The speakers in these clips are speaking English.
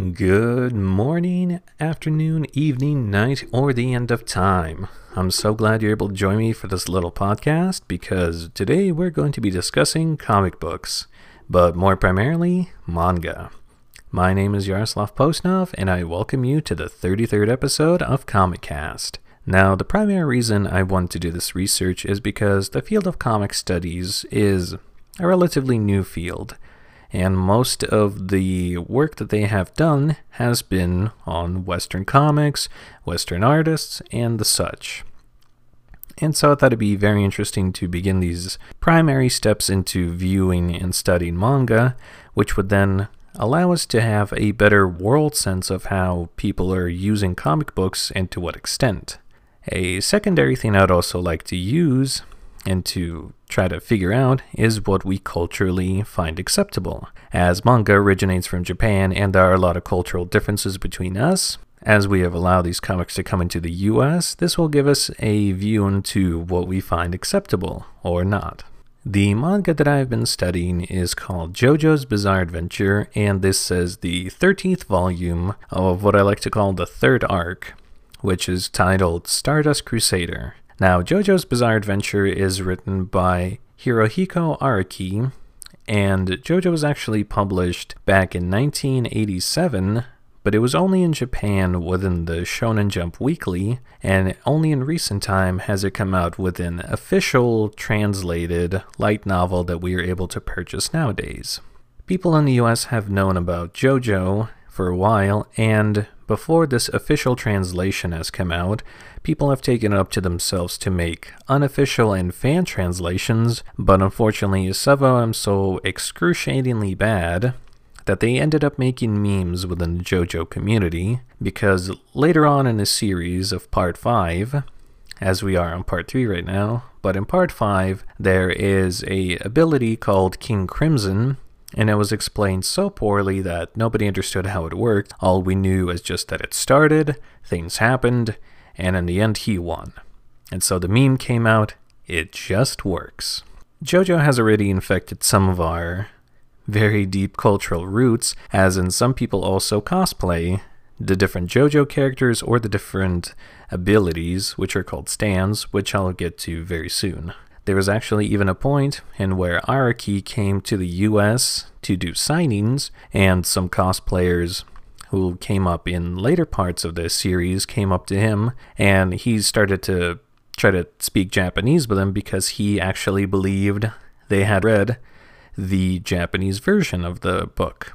Good morning, afternoon, evening, night, or the end of time. I'm so glad you're able to join me for this little podcast because today we're going to be discussing comic books, but more primarily, manga. My name is Yaroslav Postnov, and I welcome you to the 33rd episode of Comic Cast. Now, the primary reason I want to do this research is because the field of comic studies is a relatively new field and most of the work that they have done has been on Western comics, Western artists, and the such. And so I thought it'd be very interesting to begin these primary steps into viewing and studying manga, which would then allow us to have a better world sense of how people are using comic books and to what extent. A secondary thing I'd also like to use and to try to figure out is what we culturally find acceptable. As manga originates from Japan and there are a lot of cultural differences between us, as we have allowed these comics to come into the US, this will give us a view into what we find acceptable or not. The manga that I've been studying is called JoJo's Bizarre Adventure, and this is the 13th volume of what I like to call the third arc, which is titled Stardust Crusader. Now, JoJo's Bizarre Adventure is written by Hirohiko Araki, and JoJo was actually published back in 1987, but it was only in Japan within the Shonen Jump Weekly, and only in recent time has it come out with an official translated light novel that we are able to purchase nowadays. People in the US have known about JoJo for a while, and before this official translation has come out, people have taken it up to themselves to make unofficial and fan translations, but unfortunately, some of them so excruciatingly bad that they ended up making memes within the JoJo community, because later on in the series of Part 5, as we are on Part 3 right now, but in Part 5, there is a ability called King Crimson, and it was explained so poorly that nobody understood how it worked. All we knew was just that it started, things happened, and in the end, he won. And so the meme came out it just works. JoJo has already infected some of our very deep cultural roots, as in some people also cosplay the different JoJo characters or the different abilities, which are called stands, which I'll get to very soon. There was actually even a point in where Araki came to the US to do signings, and some cosplayers who came up in later parts of the series came up to him, and he started to try to speak Japanese with them because he actually believed they had read the Japanese version of the book,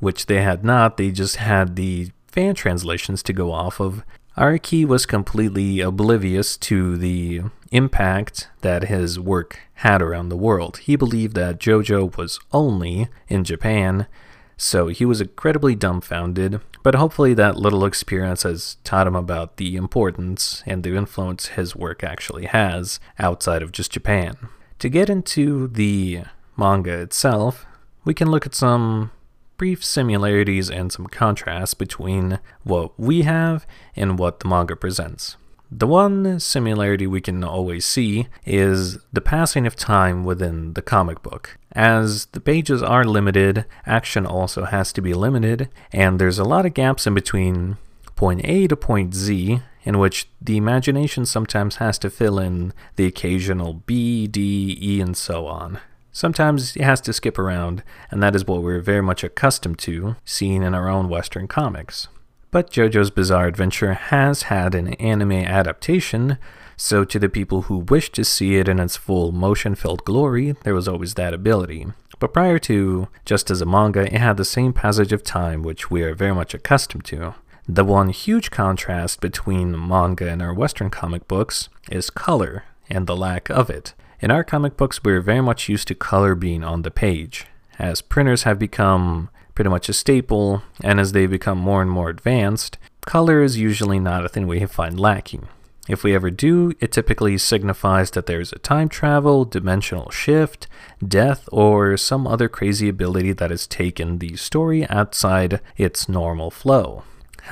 which they had not. They just had the fan translations to go off of. Araki was completely oblivious to the impact that his work had around the world. He believed that JoJo was only in Japan, so he was incredibly dumbfounded, but hopefully that little experience has taught him about the importance and the influence his work actually has outside of just Japan. To get into the manga itself, we can look at some brief similarities and some contrasts between what we have and what the manga presents. The one similarity we can always see is the passing of time within the comic book. As the pages are limited, action also has to be limited, and there's a lot of gaps in between point A to point Z, in which the imagination sometimes has to fill in the occasional B, D, E, and so on. Sometimes it has to skip around, and that is what we're very much accustomed to seeing in our own Western comics. But JoJo's Bizarre Adventure has had an anime adaptation, so to the people who wish to see it in its full motion filled glory, there was always that ability. But prior to, just as a manga, it had the same passage of time which we are very much accustomed to. The one huge contrast between manga and our Western comic books is color and the lack of it. In our comic books, we're very much used to color being on the page. As printers have become pretty much a staple, and as they become more and more advanced, color is usually not a thing we find lacking. If we ever do, it typically signifies that there's a time travel, dimensional shift, death, or some other crazy ability that has taken the story outside its normal flow.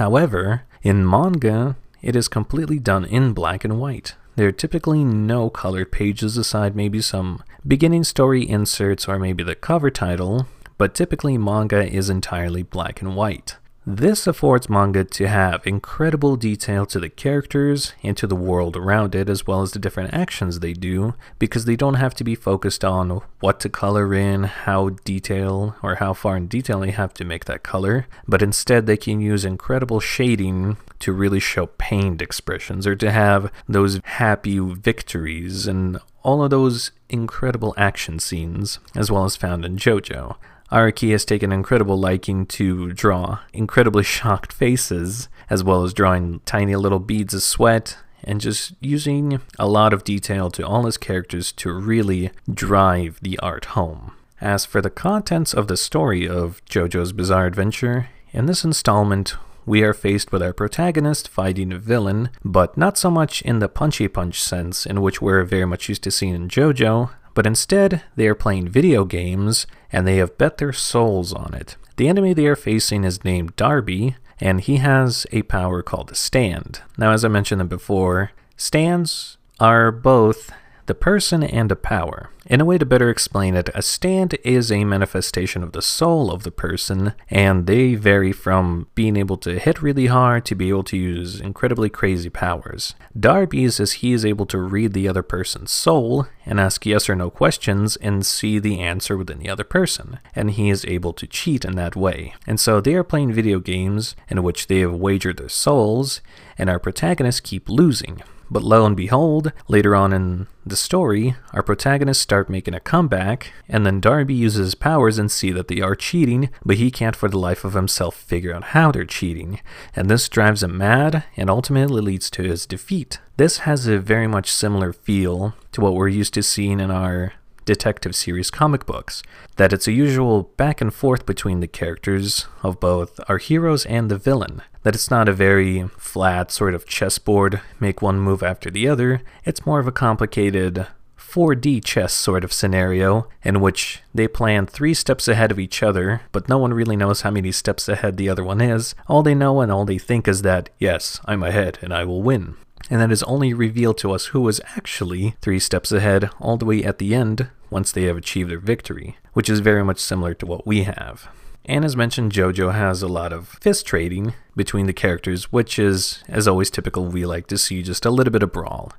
However, in manga, it is completely done in black and white. There are typically no colored pages aside maybe some beginning story inserts or maybe the cover title, but typically manga is entirely black and white. This affords manga to have incredible detail to the characters and to the world around it, as well as the different actions they do, because they don't have to be focused on what to color in, how detail, or how far in detail they have to make that color, but instead they can use incredible shading to really show pained expressions or to have those happy victories and all of those incredible action scenes, as well as found in JoJo. Araki has taken incredible liking to draw incredibly shocked faces, as well as drawing tiny little beads of sweat, and just using a lot of detail to all his characters to really drive the art home. As for the contents of the story of JoJo's Bizarre Adventure, in this installment, we are faced with our protagonist fighting a villain, but not so much in the punchy punch sense in which we're very much used to seeing in JoJo, but instead they are playing video games and they have bet their souls on it. The enemy they are facing is named Darby, and he has a power called a stand. Now, as I mentioned before, stands are both the person and a power. In a way to better explain it, a stand is a manifestation of the soul of the person, and they vary from being able to hit really hard to be able to use incredibly crazy powers. Darby's is he is able to read the other person's soul and ask yes or no questions and see the answer within the other person, and he is able to cheat in that way. And so they are playing video games in which they have wagered their souls, and our protagonists keep losing. But lo and behold, later on in the story, our protagonists start making a comeback, and then Darby uses his powers and see that they are cheating, but he can't for the life of himself figure out how they're cheating, and this drives him mad and ultimately leads to his defeat. This has a very much similar feel to what we're used to seeing in our detective series comic books, that it's a usual back and forth between the characters of both our heroes and the villain, that it's not a very flat sort of chessboard, make one move after the other, it's more of a complicated 4D chess sort of scenario in which they plan three steps ahead of each other, but no one really knows how many steps ahead the other one is. All they know and all they think is that, yes, I'm ahead and I will win and that is only revealed to us who was actually three steps ahead all the way at the end once they have achieved their victory, which is very much similar to what we have. And as mentioned, JoJo has a lot of fist trading between the characters, which is, as always typical, we like to see just a little bit of brawl.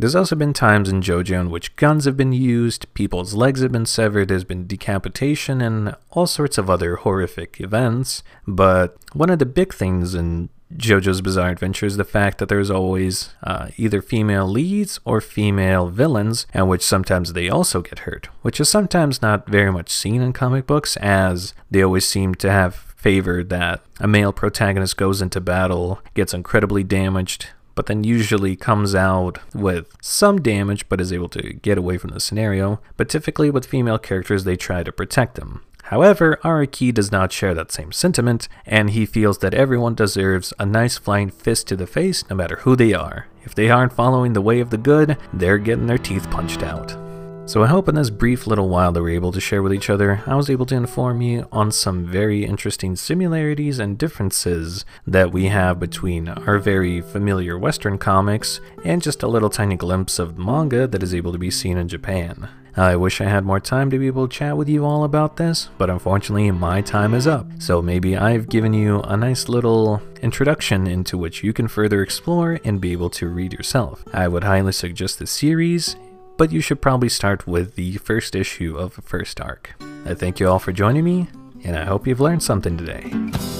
There's also been times in JoJo in which guns have been used, people's legs have been severed, there's been decapitation, and all sorts of other horrific events. But one of the big things in JoJo's Bizarre Adventure is the fact that there's always uh, either female leads or female villains, and which sometimes they also get hurt, which is sometimes not very much seen in comic books, as they always seem to have favored that a male protagonist goes into battle, gets incredibly damaged, but then usually comes out with some damage but is able to get away from the scenario. But typically with female characters, they try to protect them. However, Araki does not share that same sentiment, and he feels that everyone deserves a nice flying fist to the face no matter who they are. If they aren't following the way of the good, they're getting their teeth punched out. So I hope in this brief little while that we're able to share with each other, I was able to inform you on some very interesting similarities and differences that we have between our very familiar Western comics and just a little tiny glimpse of manga that is able to be seen in Japan. I wish I had more time to be able to chat with you all about this, but unfortunately my time is up. So maybe I've given you a nice little introduction into which you can further explore and be able to read yourself. I would highly suggest this series, but you should probably start with the first issue of the first arc. I thank you all for joining me, and I hope you've learned something today.